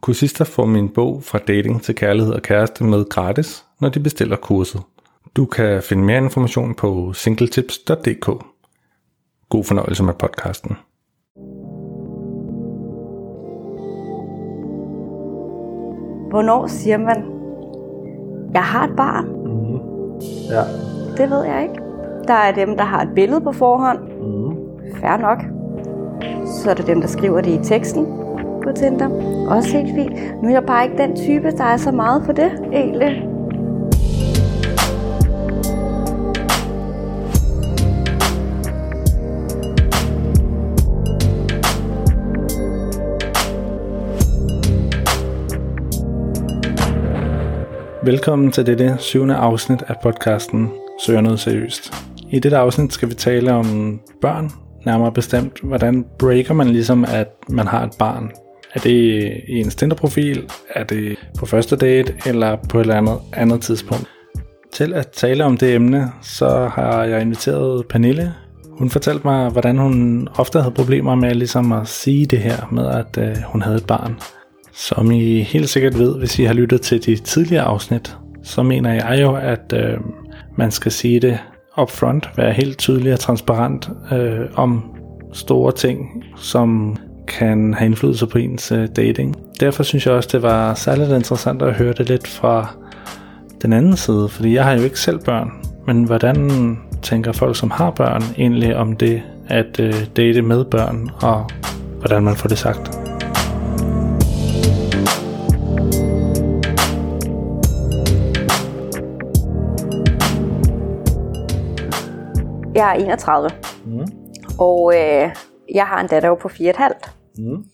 Kursister får min bog fra dating til kærlighed og kæreste med gratis, når de bestiller kurset. Du kan finde mere information på singletips.dk. God fornøjelse med podcasten. Hvornår siger man, jeg har et barn? Ja. Det ved jeg ikke. Der er dem, der har et billede på forhånd. Mm. Fair nok. Så er der dem, der skriver det i teksten på Tinder. Også helt fint. Nu er jeg bare ikke den type, der er så meget for det, egentlig. Velkommen til dette syvende afsnit af podcasten Søger noget seriøst. I dette afsnit skal vi tale om børn, nærmere bestemt, hvordan breaker man ligesom, at man har et barn. Er det i en Tinder-profil, er det på første date, eller på et eller andet, andet tidspunkt? Til at tale om det emne, så har jeg inviteret Pernille. Hun fortalte mig, hvordan hun ofte havde problemer med ligesom at sige det her med, at øh, hun havde et barn. Som I helt sikkert ved, hvis I har lyttet til de tidligere afsnit, så mener jeg jo, at øh, man skal sige det upfront, være helt tydelig og transparent øh, om store ting, som kan have indflydelse på ens øh, dating. Derfor synes jeg også, det var særligt interessant at høre det lidt fra den anden side, fordi jeg har jo ikke selv børn, men hvordan tænker folk, som har børn, egentlig om det at øh, date med børn, og hvordan man får det sagt? Jeg er 31, Mm. og øh, jeg har en datter på 4,5. Mm.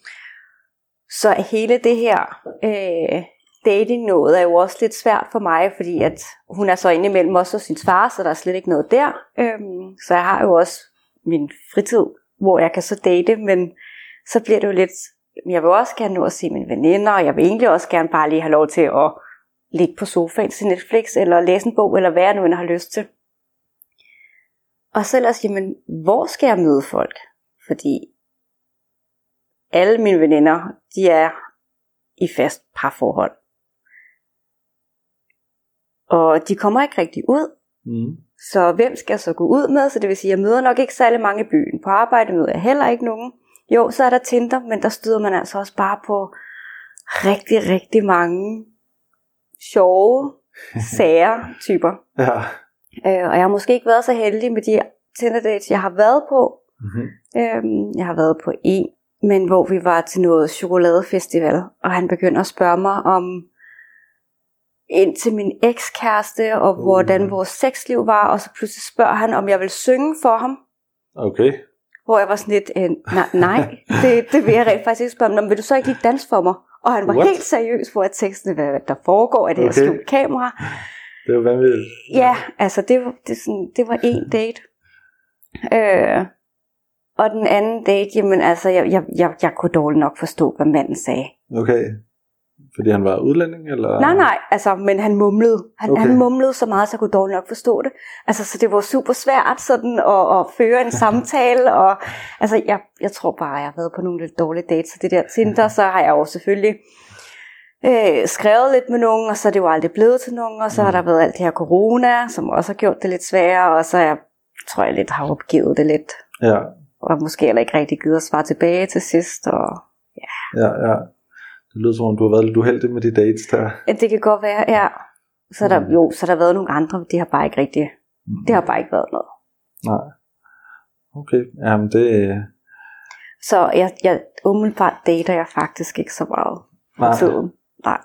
Så hele det her øh, dating noget er jo også lidt svært for mig, fordi at hun er så indimellem også hos sin far, så der er slet ikke noget der. Øhm, så jeg har jo også min fritid, hvor jeg kan så date, men så bliver det jo lidt, jeg vil også gerne nå at se mine veninder, og jeg vil egentlig også gerne bare lige have lov til at ligge på sofaen til Netflix, eller læse en bog, eller hvad jeg nu end har lyst til. Og så ellers, jamen, hvor skal jeg møde folk? Fordi alle mine veninder, de er i fast parforhold. Og de kommer ikke rigtig ud, Mm. så hvem skal jeg så gå ud med? Så det vil sige, at jeg møder nok ikke særlig mange i byen. På arbejde møder jeg heller ikke nogen. Jo, så er der Tinder, men der støder man altså også bare på rigtig, rigtig mange sjove, sære typer. Ja. Øh, og jeg har måske ikke været så heldig med de Tinder dates, jeg har været på. Mm-hmm. Øhm, jeg har været på en, men hvor vi var til noget chokoladefestival, og han begynder at spørge mig om ind til min ekskæreste, og Uh. hvordan vores sexliv var, og så pludselig spørger han, om jeg vil synge for ham, Okay. hvor jeg var sådan lidt, øh, nej, nej det, det vil jeg rent faktisk ikke spørge ham, "Nå, men vil du så ikke lige danse for mig? Og han var What? helt seriøs, hvor jeg tænkte, sådan, hvad der foregår, er det Okay. skjult kamera? Det var vanvittigt. Ja, altså det, var- det, sådan, det var en date. Øh, og den anden date, jamen altså, jeg, jeg, jeg, jeg kunne dårligt nok forstå, hvad manden sagde. Okay. Fordi han var udlænding, eller? Nej, nej, altså, men han mumlede. Han, Okay. han mumlede så meget, så jeg kunne dårligt nok forstå det. Altså, så det var super svært sådan at, at føre en samtale, og altså, jeg, jeg tror bare, jeg har været på nogle lidt dårlige dates, så det der Tinder, så har jeg jo selvfølgelig øh, skrevet lidt med nogen, og så er det jo aldrig blevet til nogen, og så har der været alt det her corona, som også har gjort det lidt sværere, og så er jeg, tror jeg lidt har opgivet det lidt, Ja, og måske heller ikke rigtig givet at svare tilbage til sidst, og ja, ja. Det lyder som om, du har været lidt uheldig med de dates der. Ja, det kan godt være, ja. Så er der, Mm. jo, så har der været nogle andre, men det har bare ikke rigtig, det har bare ikke været noget. Nej. Okay, jamen det... Så jeg, jeg umiddelbart dater jeg faktisk ikke så meget Nej, tiden. Nej.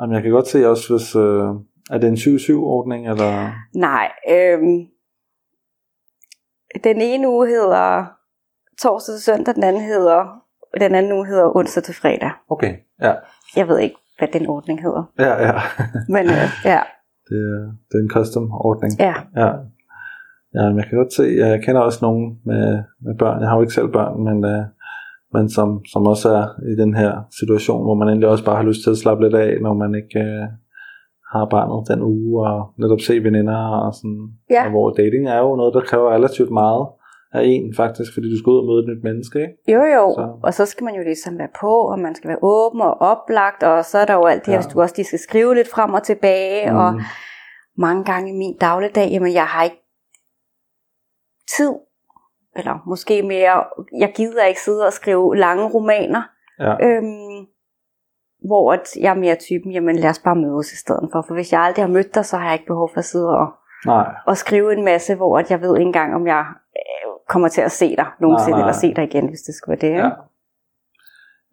jamen, jeg kan godt se også, hvis... Øh, er det en 7-7-ordning, eller... Nej, øhm, den ene uge hedder torsdag til søndag, den anden hedder, den anden uge hedder onsdag til fredag. Okay, ja. Jeg ved ikke, hvad den ordning hedder. Ja, ja. Men øh, ja, Det, er- det er en custom ordning. ja, Ja. Ja, men jeg kan godt se, jeg kender også nogen med, med børn. Jeg har jo ikke selv børn, men, øh, men som, som også er i den her situation, hvor man egentlig også bare har lyst til at slappe lidt af, når man ikke øh, har barnet den uge, og netop se veninder og sådan. Ja. Og hvor dating er jo noget, der kræver relativt meget af en faktisk, fordi du skal ud og møde et nyt menneske, ikke? jo jo, Så- og så skal man jo ligesom være på, og man skal være åben og oplagt, og så er der jo alt det her, Ja. hvis du også lige skal skrive lidt frem og tilbage, mm. og mange gange i min dagligdag, jamen jeg har ikke tid, eller måske mere, jeg gider ikke sidde og skrive lange romaner, Ja, øhm, hvor at jeg er mere typen, jamen lad os bare mødes i stedet for, for hvis jeg aldrig har mødt dig, så har jeg ikke behov for at sidde og, nej. og skrive en masse, hvor at jeg ved ikke engang, om jeg øh, kommer til at se dig nogensinde, Nej, nej. eller se dig igen, hvis det skulle være det. Ja. Ja.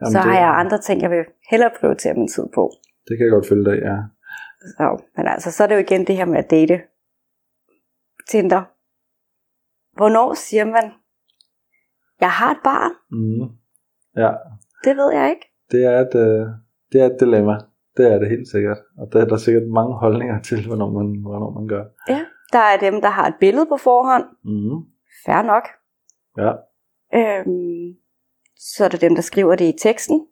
Jamen, så det, har jeg andre ting, jeg vil hellere prioritere min tid på. Det kan jeg godt følge dig, ja. Så, men altså, så er det jo igen det her med at date Tinder. Hvornår siger man, jeg har et barn? Mm. Ja, Det ved jeg ikke. det er et, øh, det er et dilemma. Det er det helt sikkert. Og der er der sikkert mange holdninger til, hvornår man, hvornår man gør. Ja. Der er dem, der har et billede på forhånd. Mm. Fair nok. Ja, Øhm, så er der dem, der skriver det i teksten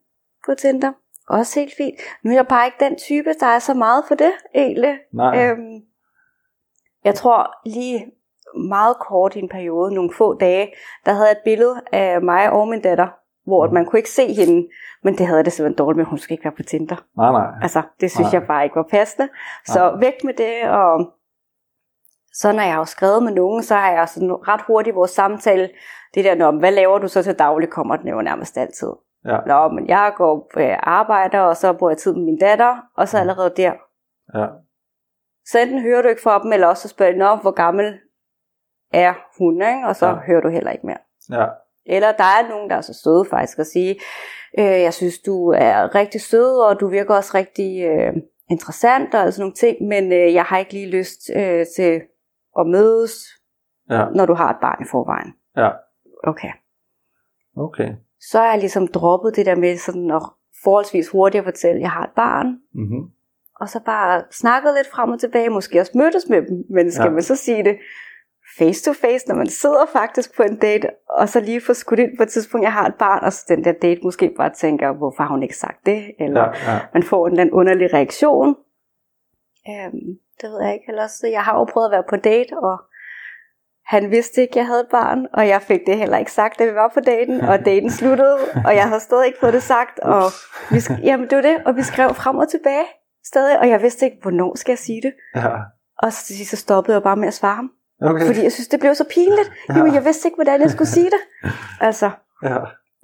på Tinder. Også helt fint. Nu er jeg bare ikke den type, der er så meget for det, egentlig. nej. Øhm, jeg tror lige meget kort i en periode, nogle få dage, der havde jeg et billede af mig og min datter, hvor Mm. man kunne ikke se hende, men det havde det simpelthen dårligt med, hun skulle ikke være på Tinder. nej, nej. Altså, det synes Nej. jeg bare ikke var passende. Så Nej. væk med det, og så når jeg har skrevet med nogen, så har jeg sådan ret hurtigt i vores samtale, det der, Nå, hvad laver du så til daglig, kommer den jo nærmest altid. Ja, Nå, men jeg går øh, arbejder, og så bruger jeg tid med min datter, og så Mm. allerede der. ja, Så enten hører du ikke fra dem, eller også så spørger de, hvor gammel er hun, ikke? og så ja. hører du heller ikke mere. ja, Eller der er nogen, der er så søde faktisk at sige, øh, jeg synes, du er rigtig sød, og du virker også rigtig øh, interessant og sådan nogle ting, men øh, jeg har ikke lige lyst øh, til at mødes, ja, når du har et barn i forvejen. ja. Okay. Okay. Så har jeg ligesom droppet det der med sådan at forholdsvis hurtigt at fortælle, at jeg har et barn, Mm-hmm. og så bare snakket lidt frem og tilbage, måske også mødtes med dem, men skal ja. man så sige det face to face, når man sidder faktisk på en date, og så lige får skudt ind på et tidspunkt, jeg har et barn, og så den der date måske bare tænker, hvorfor har hun ikke sagt det, eller Ja, ja, man får en eller anden underlig reaktion. Øhm, det ved jeg ikke. Ellers, jeg har jo prøvet at være på date, og han vidste ikke, jeg havde et barn, og jeg fik det heller ikke sagt, da vi var på daten, og daten sluttede, og jeg havde stadig ikke fået det sagt, og vi, sk- jamen det var det, og vi skrev frem og tilbage stadig, og jeg vidste ikke, hvornår skal jeg sige det. ja. Og så så stoppede jeg bare med at svare ham, Okay. fordi jeg synes, det blev så pinligt. Ja. Jamen, jeg vidste ikke, hvordan jeg skulle sige det. Altså, Ja.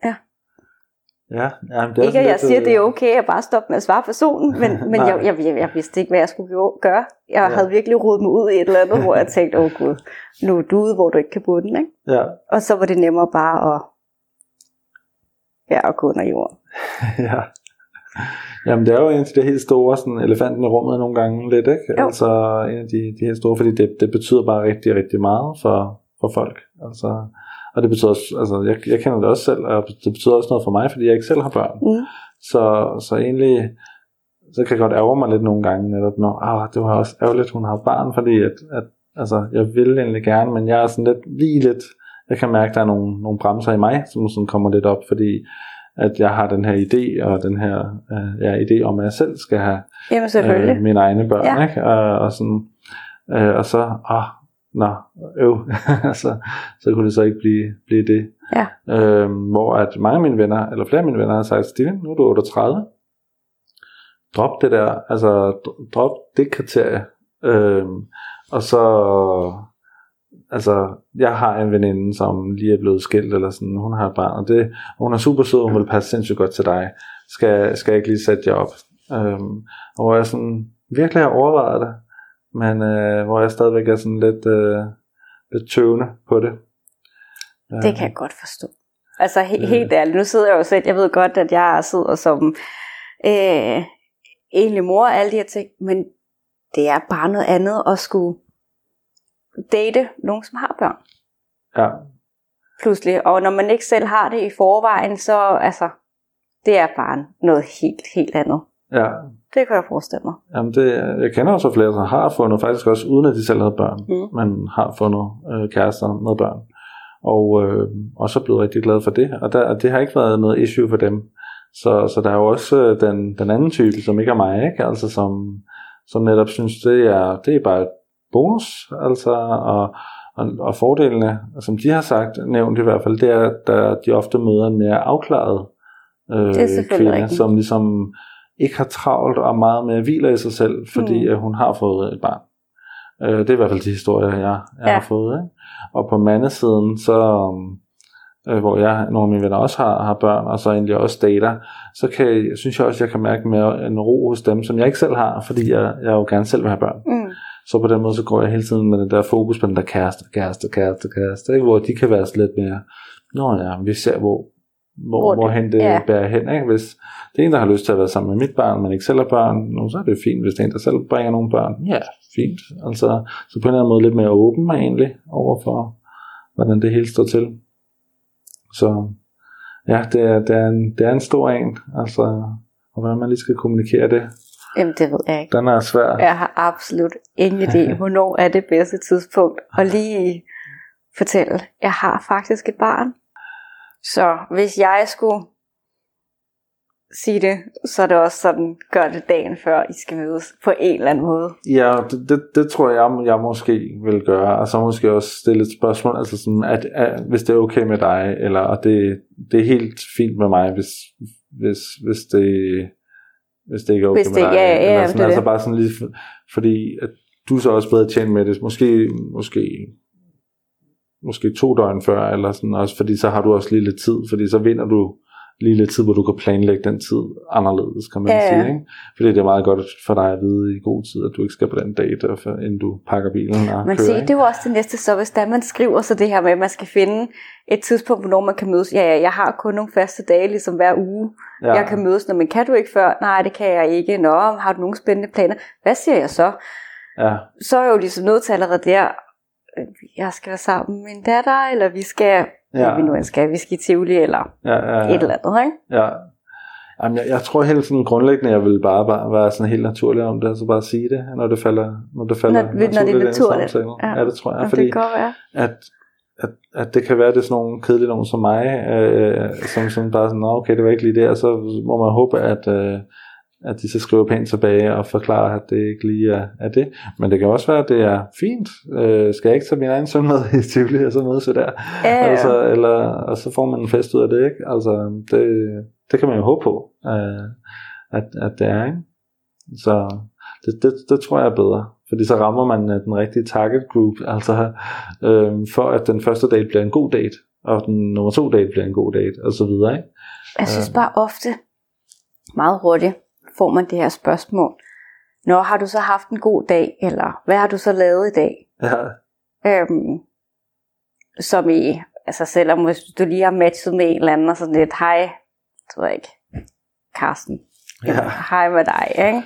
Ja. Ja, ja men det er ikke at jeg sådan siger, lidt, det er øh, okay at bare stoppe med at svare personen, men, men jeg, jeg, jeg, jeg vidste ikke, hvad jeg skulle jo- gøre. Jeg ja. havde virkelig rodet mig ud i et eller andet, hvor jeg tænkte, åh oh, gud, nu er du ude, hvor du ikke kan bunde. Ikke? Ja, Og så var det nemmere bare at, ja, at gå under jorden. ja. Jamen det er jo en af de helt store sådan, elefanten i rummet nogle gange lidt, ikke? Jo. Altså en af de, de helt store, fordi det, det betyder bare rigtig, rigtig meget for, for folk. Altså, og det betyder også, altså jeg, jeg kender det også selv, og det betyder også noget for mig, fordi jeg ikke selv har børn. Mm. Så, så egentlig, så kan jeg godt ærge mig lidt nogle gange, netop når, ah, det var også ærgerligt, hun har barn, fordi at, at altså, jeg vil egentlig gerne, men jeg er sådan lidt, lige lidt, jeg kan mærke, at der er nogle, nogle bremser i mig, som sådan kommer lidt op, fordi at jeg har den her idé, og den her øh, ja, idé om, at jeg selv skal have Jamen øh, mine egne børn, Ja. ikke? Og, og, sådan, øh, og så, ah, nå, øv, så, så kunne det så ikke blive, blive det. Ja. Øh, hvor at mange af mine venner, eller flere af mine venner har sagt, Steven, nu er du 38, drop det der, altså dr- drop det kriterie, øh, og så, altså, jeg har en veninde, som lige er blevet skilt, eller sådan, hun har et barn, og det, og hun er super sød, hun vil passe sindssygt godt til dig, skal, skal jeg ikke lige sætte jer op? Øhm, og hvor jeg sådan virkelig har overvejet det, men øh, hvor jeg stadigvæk er sådan lidt, øh, lidt tøvende på det. Det kan jeg godt forstå. Altså he- Øh. helt ærligt, nu sidder jeg jo selv, jeg ved godt, at jeg sidder som øh, egentlig mor og alle de her ting, men det er bare noget andet at skulle date nogen, som har børn. Ja, pludselig. Og når man ikke selv har det i forvejen, så altså, det er bare noget helt, helt andet. Ja, Det kan jeg forestille mig. Jamen det, jeg kender også flere, som har fundet, faktisk også uden at de selv havde børn, Mm. men har fundet øh, kærester med børn. Og øh, også er blevet rigtig glad for det. Og der, det har ikke været noget issue for dem. Så, så der er jo også øh, den, den anden type, som ikke er mig, ikke? Altså som, som netop synes, det er, det er bare et bonus. Altså, og, og, og fordelene, som de har sagt, nævnt i hvert fald, det er, at de ofte møder en mere afklaret øh, kvinde, rigtigt. som ligesom ikke har travlt og meget med hviler i sig selv, fordi Mm. hun har fået et barn. Øh, det er i hvert fald de historier, jeg, jeg Ja. har fået. Ikke? Og på mandesiden, så, øh, hvor jeg, nogle af mine venner også har, har børn, og så egentlig også dater, så kan, synes jeg også, jeg kan mærke mere en ro hos dem, som jeg ikke selv har, fordi jeg, jeg jo gerne selv vil have børn. Mm. Så på den måde, så går jeg hele tiden med den der fokus på den der kæreste, kæreste, kæreste, kæreste, ikke? hvor de kan være lidt mere, nå ja, vi ser, hvor, hvor, Hvor det- hvor hen det ja. ja. bærer hen. Ikke? Hvis det er en, der har lyst til at være sammen med mit barn, men ikke selv har børn, nu, så er det fint. Hvis det er en, der selv bringer nogle børn, ja, fint. Altså, så på en eller anden måde lidt mere åben mig egentlig over for, hvordan det hele står til. Så ja, det er, det er, en, det er en stor en, altså, og hvordan man lige skal kommunikere det, Jamen, det ved jeg ikke. den er svær. Jeg har absolut ingen idé, hvornår er det bedste tidspunkt at lige fortælle, jeg har faktisk et barn. Så hvis jeg skulle sige det, så er det også sådan, gør det dagen før I skal mødes på en eller anden måde. Ja, det, det, det tror jeg, jeg måske vil gøre. Og så måske også stille et spørgsmål, altså sådan, at, at hvis det er okay med dig, eller og det, det er helt fint med mig, hvis, hvis, hvis, det, hvis det ikke er okay Hvis med det- dig. ja, ja, ja, eller det sådan, er altså det. bare sådan lige, for- fordi at du så også bedre tjent med det. Måske, måske, måske to døgn før, eller sådan også, fordi så har du også lige lidt tid, fordi så vinder du lige lidt tid, hvor du kan planlægge den tid anderledes, kan man Ja, sige. Ikke? Fordi det er meget godt for dig at vide i god tid, at du ikke skal på den date, og for- inden du pakker bilen og kører. se, ikke? det er jo også det næste, så hvis der man skriver så det her med, at man skal finde et tidspunkt, hvornår man kan mødes. Ja, ja, jeg har kun nogle faste dage, ligesom hver uge, ja. jeg kan mødes. Nå, men kan du ikke før? Nej, det kan jeg ikke. Nå, har du nogle spændende planer? Hvad siger jeg så? Ja, Så er jeg jo ligesom nødt til allerede der, øh, jeg skal være sammen med min datter, eller vi skal, ja. vi nu end skal, vi skal i Tivoli, eller ja, ja, ja. et eller andet, ikke? Ja. Jamen, jeg, jeg tror helt sådan grundlæggende, jeg vil bare, bare være sådan helt naturlig om det, og så bare sige det, når det falder, når det falder Når- når det er ind i naturligt. Ja. Ja. det tror jeg, Jamen, fordi det kan godt være. at, at, at det kan være, at det er sådan nogle kedelige nogen som mig, øh, som, som bare sådan, "Nå, okay, det var ikke lige det, og så må man håbe, at, øh, at de så skriver pænt tilbage og forklarer, at det ikke lige er, er det. Men det kan også være, at det er fint. Øh, skal jeg ikke tage min egen søn med i Tivoli, og så mødes vi der? Ja. Altså, eller, og så får man en fest ud af det, ikke? Altså, det, det kan man jo håbe på, øh, at, at det er, ikke? Så det, det, det tror jeg er bedre, fordi så rammer man øh, den rigtige target group, altså øh, for at den første date bliver en god date, og den nummer to date bliver en god date, og så videre, ikke? Jeg synes bare ofte, meget hurtigt, får man det her spørgsmål. Nå, har du så haft en god dag, eller hvad har du så lavet i dag? Ja, Øhm, som i, altså selvom hvis du lige har matchet med en eller anden, og sådan lidt, hej, tror jeg ikke, Karsten, ja, hej med dig, ikke?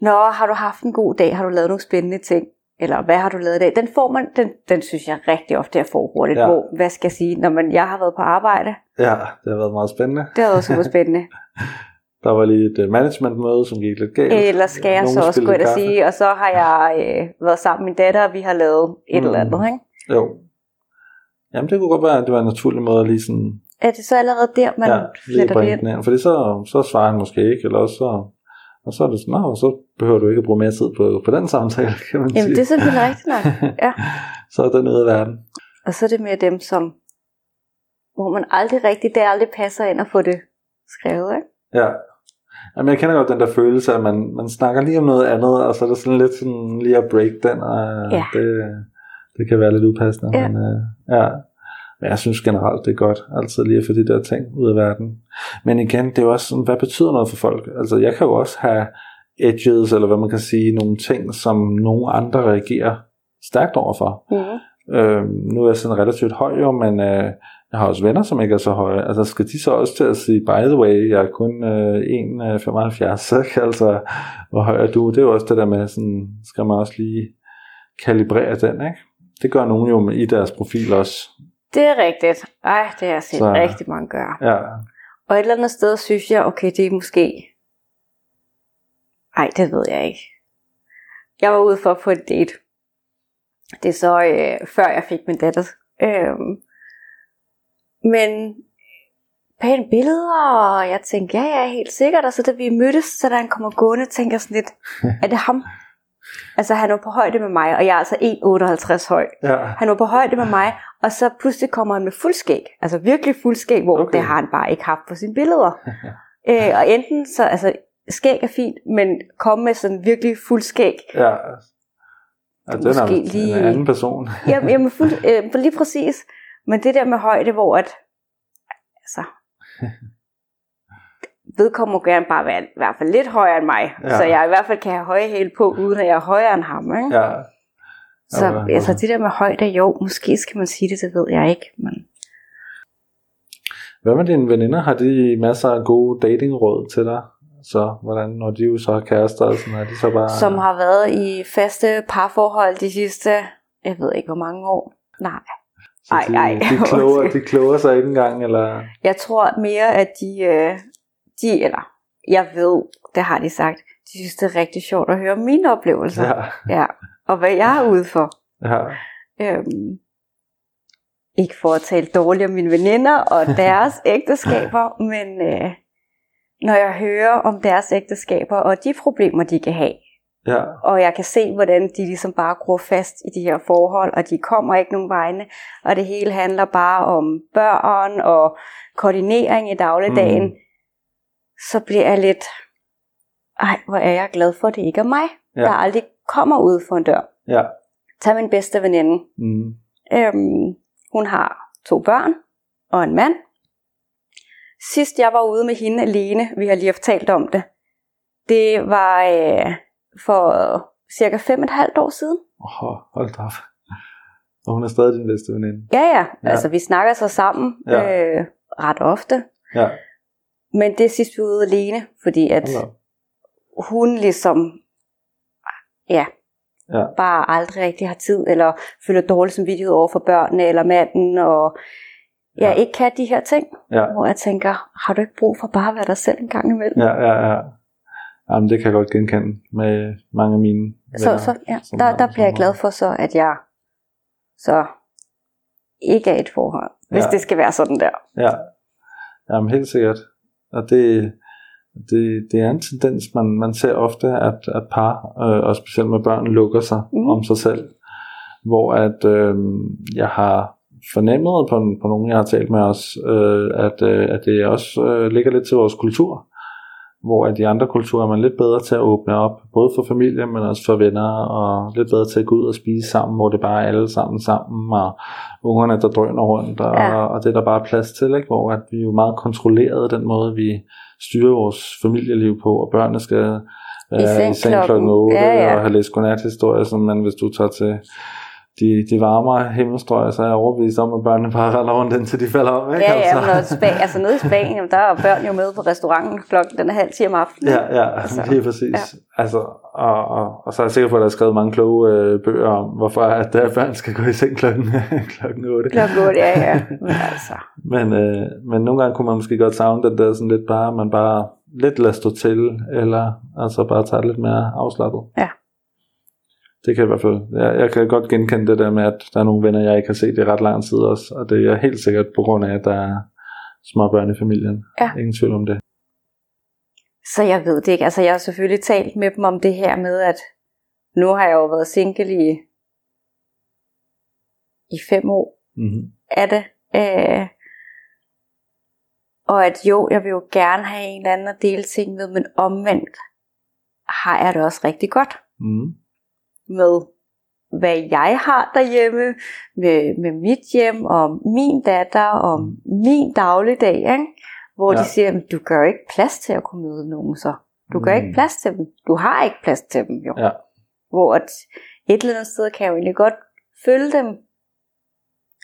Nå, har du haft en god dag? Har du lavet nogle spændende ting? Eller hvad har du lavet i dag? Den får man, den, den synes jeg rigtig ofte, jeg får hurtigt. Ja. Hvor, hvad skal jeg sige? Når man, jeg har været på arbejde, ja, det har været meget spændende. det har været super spændende. Der var lige et øh, managementmøde, som gik lidt galt. Eller skal jeg Nogen så også gå ind og sige, og så har jeg øh, været sammen med min datter, og vi har lavet et Mm. eller andet, ikke? Jo. Jamen, det kunne godt være, at det var en naturlig måde at lige sådan Er det så allerede der, man ja, fletter det ind? Fordi så, så svarer han måske ikke, eller også så, og så er det sådan, "Nå, så behøver du ikke at bruge mere tid på, på den samtale, kan man Jamen, sige. det er selvfølgelig rigtigt nok. Ja. så er den ude af verden. Og så er det mere dem, som, hvor man aldrig rigtig, det aldrig passer ind at få det skrevet, ikke? Ja. Jamen, jeg kender godt den der følelse, at man, man snakker lige om noget andet, og så er det sådan lidt sådan lige at break den, og Ja. det, det kan være lidt upassende. Ja. Men, øh, ja. Men jeg synes generelt, det er godt altid lige at få de der ting ud af verden. Men igen, det er jo også sådan, hvad betyder noget for folk? Altså, jeg kan jo også have edges, eller hvad man kan sige, nogle ting, som nogle andre reagerer stærkt overfor. Mm. Øh, nu er jeg sådan relativt høj jo, men øh, jeg har også venner, som ikke er så høje. Altså skal de så også til at sige, by the way, jeg er kun øh, 1,75, ikke? altså hvor høj er du? Det er jo også det der med, sådan, skal man også lige kalibrere den, ikke? Det gør nogen jo i deres profil også. Det er rigtigt. Ej, det har jeg set Så- rigtig mange gøre. Ja, Og et eller andet sted synes jeg, okay, det er måske Ej, det ved jeg ikke. Jeg var ude for på et date. Det er så øh, før jeg fik min datter. Øhm, men pæne billeder, og jeg tænkte, ja, ja, helt sikkert. Og så da vi mødtes, så da han kommer gående, tænker jeg sådan lidt, er det ham? altså han var på højde med mig, og jeg er altså 1,58 høj. Ja. Han var på højde med mig, og så pludselig kommer han med fuldskæg. Altså virkelig fuldskæg, hvor Okay. det har han bare ikke haft på sine billeder. øh, og enten så, altså skæg er fint, men komme med sådan virkelig fuldskæg. Ja. ja den er Måske lige... lige- en anden person. Jamen, jamen fuld, øh, lige præcis. Men det der med højde, hvor at, altså, vedkommende må gerne bare være i hvert fald lidt højere end mig. Ja. Ja. Så jeg i hvert fald kan have høje hæle på, uden at jeg er højere end ham. Ikke? ja. Så Ja, altså, det der med højde, jo, måske skal man sige det, det ved jeg ikke. Men Hvad med dine veninder? Har de masser af gode datingråd til dig? Så hvordan, når de jo så har kærester, og sådan, er de så bare... som har været i faste parforhold de sidste, jeg ved ikke hvor mange år. Nej, så de, ej. De kloger, de kloger sig ikke engang, eller... jeg tror mere, at de, øh, de, eller jeg ved, det har de sagt, de synes, det er rigtig sjovt at høre mine oplevelser. Ja, Ja, og hvad jeg er ude for. ja, Øhm, ikke for at tale dårligt om mine veninder og deres ægteskaber, men øh, når jeg hører om deres ægteskaber og de problemer, de kan have, ja, og jeg kan se, hvordan de ligesom bare gror fast i de her forhold, og de kommer ikke nogen vegne, og det hele handler bare om børn og koordinering i dagligdagen, Mm. så bliver jeg lidt, ej, hvor er jeg glad for, at det ikke er mig, ja. der aldrig kommer ud for en dør. ja. Tag min bedste veninde. Mm. Øhm, hun har to børn og en mand. Sidst jeg var ude med hende alene, vi har lige haft talt om det, det var øh, for cirka fem og et halvt år siden. Oh, hold da op. Og hun er stadig din bedste veninde. Ja, ja, Ja. ja. altså vi snakker så sammen Ja. øh, ret ofte. Ja, Men det er sidst vi ude alene, fordi at op. hun ligesom, ja, Ja. bare aldrig rigtig har tid, eller føler dårlig samvittighed over for børnene eller manden, og jeg Ja. ikke kan de her ting. Ja, hvor jeg tænker, har du ikke brug for bare at være dig selv en gang imellem? ja, ja, ja. Jamen, det kan jeg godt genkende med mange af mine så, venner, så ja, som der, der bliver jeg glad for så, at jeg så ikke er et forhold, hvis Ja. det skal være sådan der. Ja, Jamen, helt sikkert. Og det, det, det er en tendens, man, man ser ofte, at, at par, øh, og specielt med børn, lukker sig mm. Om sig selv. Hvor at øh, jeg har fornemmet på, på nogen, jeg har talt med os, øh, at, øh, at det også øh, ligger lidt til vores kultur. Hvor i andre kulturer er man lidt bedre til at åbne op, både for familie, men også for venner, og lidt bedre til at gå ud og spise sammen, hvor det bare er alle sammen sammen, og ungerne, der drøner rundt, og, ja. Og det er der bare er plads til, ikke? hvor at vi er jo meget kontrolleret den måde, vi styrer vores familieliv på, og børnene skal være i seng klokken klokken. 8 Ja, ja. og have læst godnathistorier, sådan, men hvis du tager til de, de varmere himmelstrøg, så er jeg overbevist om, at børnene bare render rundt indtil de falder om. Ikke? Ja, ja, altså. men Spanien, altså nede i Spanien, jamen, der er børn jo med på restauranten klokken den er halv 10 om aftenen. Ja, ja, Altså, lige præcis. Ja. Altså, og, og, og, så er jeg sikker på, at der er skrevet mange kloge øh, bøger om, hvorfor at der børn skal gå i seng klokken, klokken 8. Klokken 8, ja, ja. Men altså, Men, øh, men nogle gange kunne man måske godt savne den der sådan lidt bare, man bare lidt lader stå til, eller altså bare tager lidt mere afslappet. Ja. Det kan jeg i hvert fald. Jeg, jeg kan godt genkende det der med, at der er nogle venner, jeg ikke har set i ret lang tid også, og det er helt sikkert på grund af, at der er små børn i familien. Ja. Ingen tvivl om det. så jeg ved det ikke. Altså, jeg har selvfølgelig talt med dem om det her med, at nu har jeg jo været single i, i fem år. Mm-hmm. af det. Øh, og at jo, jeg vil jo gerne have en eller anden at dele ting med, men omvendt har jeg det også rigtig godt Mm. Med, hvad jeg har derhjemme, med, med mit hjem, og min datter, og min dagligdag, ikke? hvor Ja. de siger, "Men du gør ikke plads til at kunne møde nogen så. Du gør Mm. ikke plads til dem. Du har ikke plads til dem jo. Ja. Hvor at et eller andet sted kan jeg jo egentlig godt følge dem,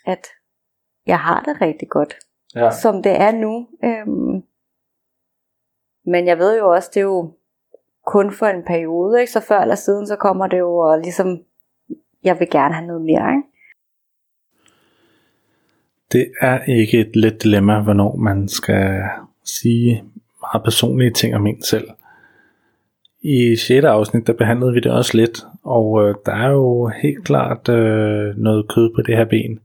at jeg har det rigtig godt Ja. som det er nu. Øhm, men jeg ved jo også, det er jo kun for en periode, ikke? så før eller siden, så kommer det jo og ligesom, jeg vil gerne have noget mere. Ikke? Det er ikke et let dilemma, hvornår man skal sige meget personlige ting om en selv. I 6. afsnit, der behandlede vi det også lidt, og øh, der er jo helt klart øh, noget kød på det her ben.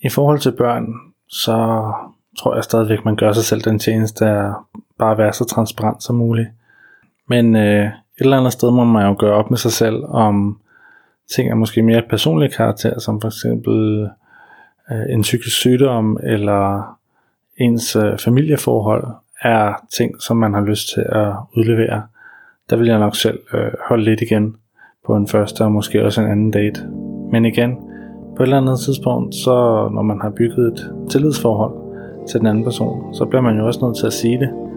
I forhold til børn, så tror jeg stadigvæk, man gør sig selv den tjeneste at bare være så transparent som muligt. Men øh, et eller andet sted må man jo gøre op med sig selv, om ting er måske mere personlig karakter, som for eksempel øh, en psykisk sygdom eller ens øh, familieforhold er ting, som man har lyst til at udlevere. Der vil jeg nok selv øh, holde lidt igen på en første og måske også en anden date. Men igen, på et eller andet tidspunkt, så når man har bygget et tillidsforhold til den anden person, så bliver man jo også nødt til at sige det.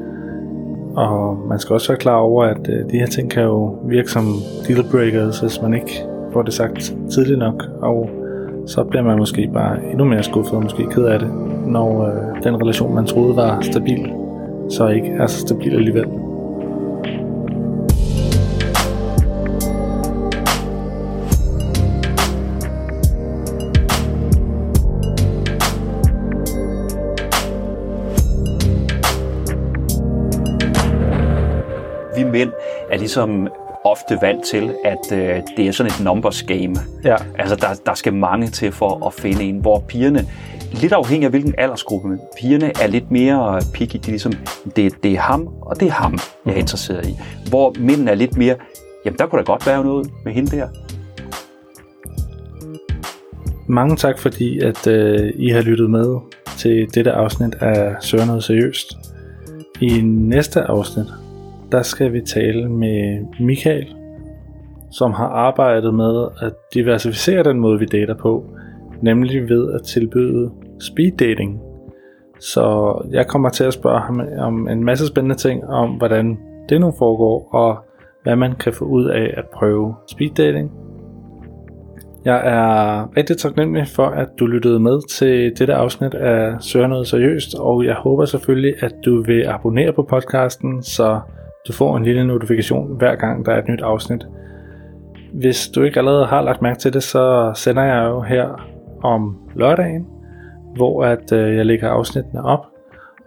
Og man skal også være klar over, at øh, de her ting kan jo virke som dealbreakers, hvis man ikke får det sagt tidligt nok. Og så bliver man måske bare endnu mere skuffet og måske ked af det, når øh, den relation, man troede var stabil, så ikke er så stabil alligevel. Ligesom ofte vant til, at øh, det er sådan et numbers game. Ja. Altså, der, der skal mange til for at finde en, hvor pigerne, lidt afhængig af hvilken aldersgruppe, men pigerne er lidt mere picky. De er ligesom, det, det er ham, og det er ham, jeg er interesseret i. Hvor mændene er lidt mere, jamen der kunne da godt være noget med hende der. Mange tak fordi, at øh, I har lyttet med til dette afsnit af Søger noget seriøst. I næste afsnit, der skal vi tale med Michael, som har arbejdet med at diversificere den måde, vi dater på, nemlig ved at tilbyde speed dating. Så jeg kommer til at spørge ham om en masse spændende ting om, hvordan det nu foregår, og hvad man kan få ud af at prøve speed dating. Jeg er rigtig taknemmelig for, at du lyttede med til dette afsnit af Søger noget seriøst, og jeg håber selvfølgelig, at du vil abonnere på podcasten, så du får en lille notifikation hver gang der er et nyt afsnit. Hvis du ikke allerede har lagt mærke til det, så sender jeg jo her om lørdagen, hvor at øh, jeg lægger afsnittene op,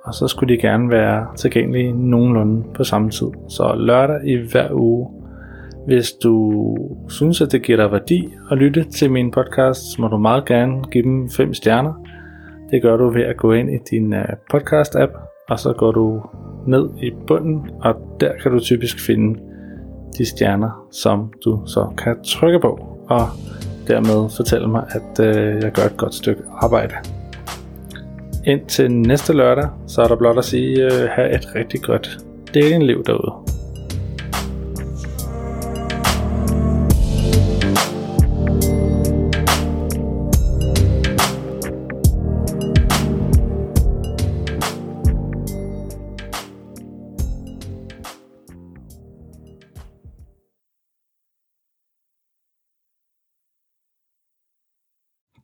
og så skulle de gerne være tilgængelige nogenlunde på samme tid. Så lørdag i hver uge. Hvis du synes, at det giver dig værdi at lytte til min podcast, så må du meget gerne give dem 5 stjerner. Det gør du ved at gå ind i din øh, podcast-app, og så går du ned i bunden, og der kan du typisk finde de stjerner, som du så kan trykke på, og dermed fortælle mig, at øh, jeg gør et godt stykke arbejde. Indtil næste lørdag, så er der blot at sige, øh, have et rigtig godt datingliv derude.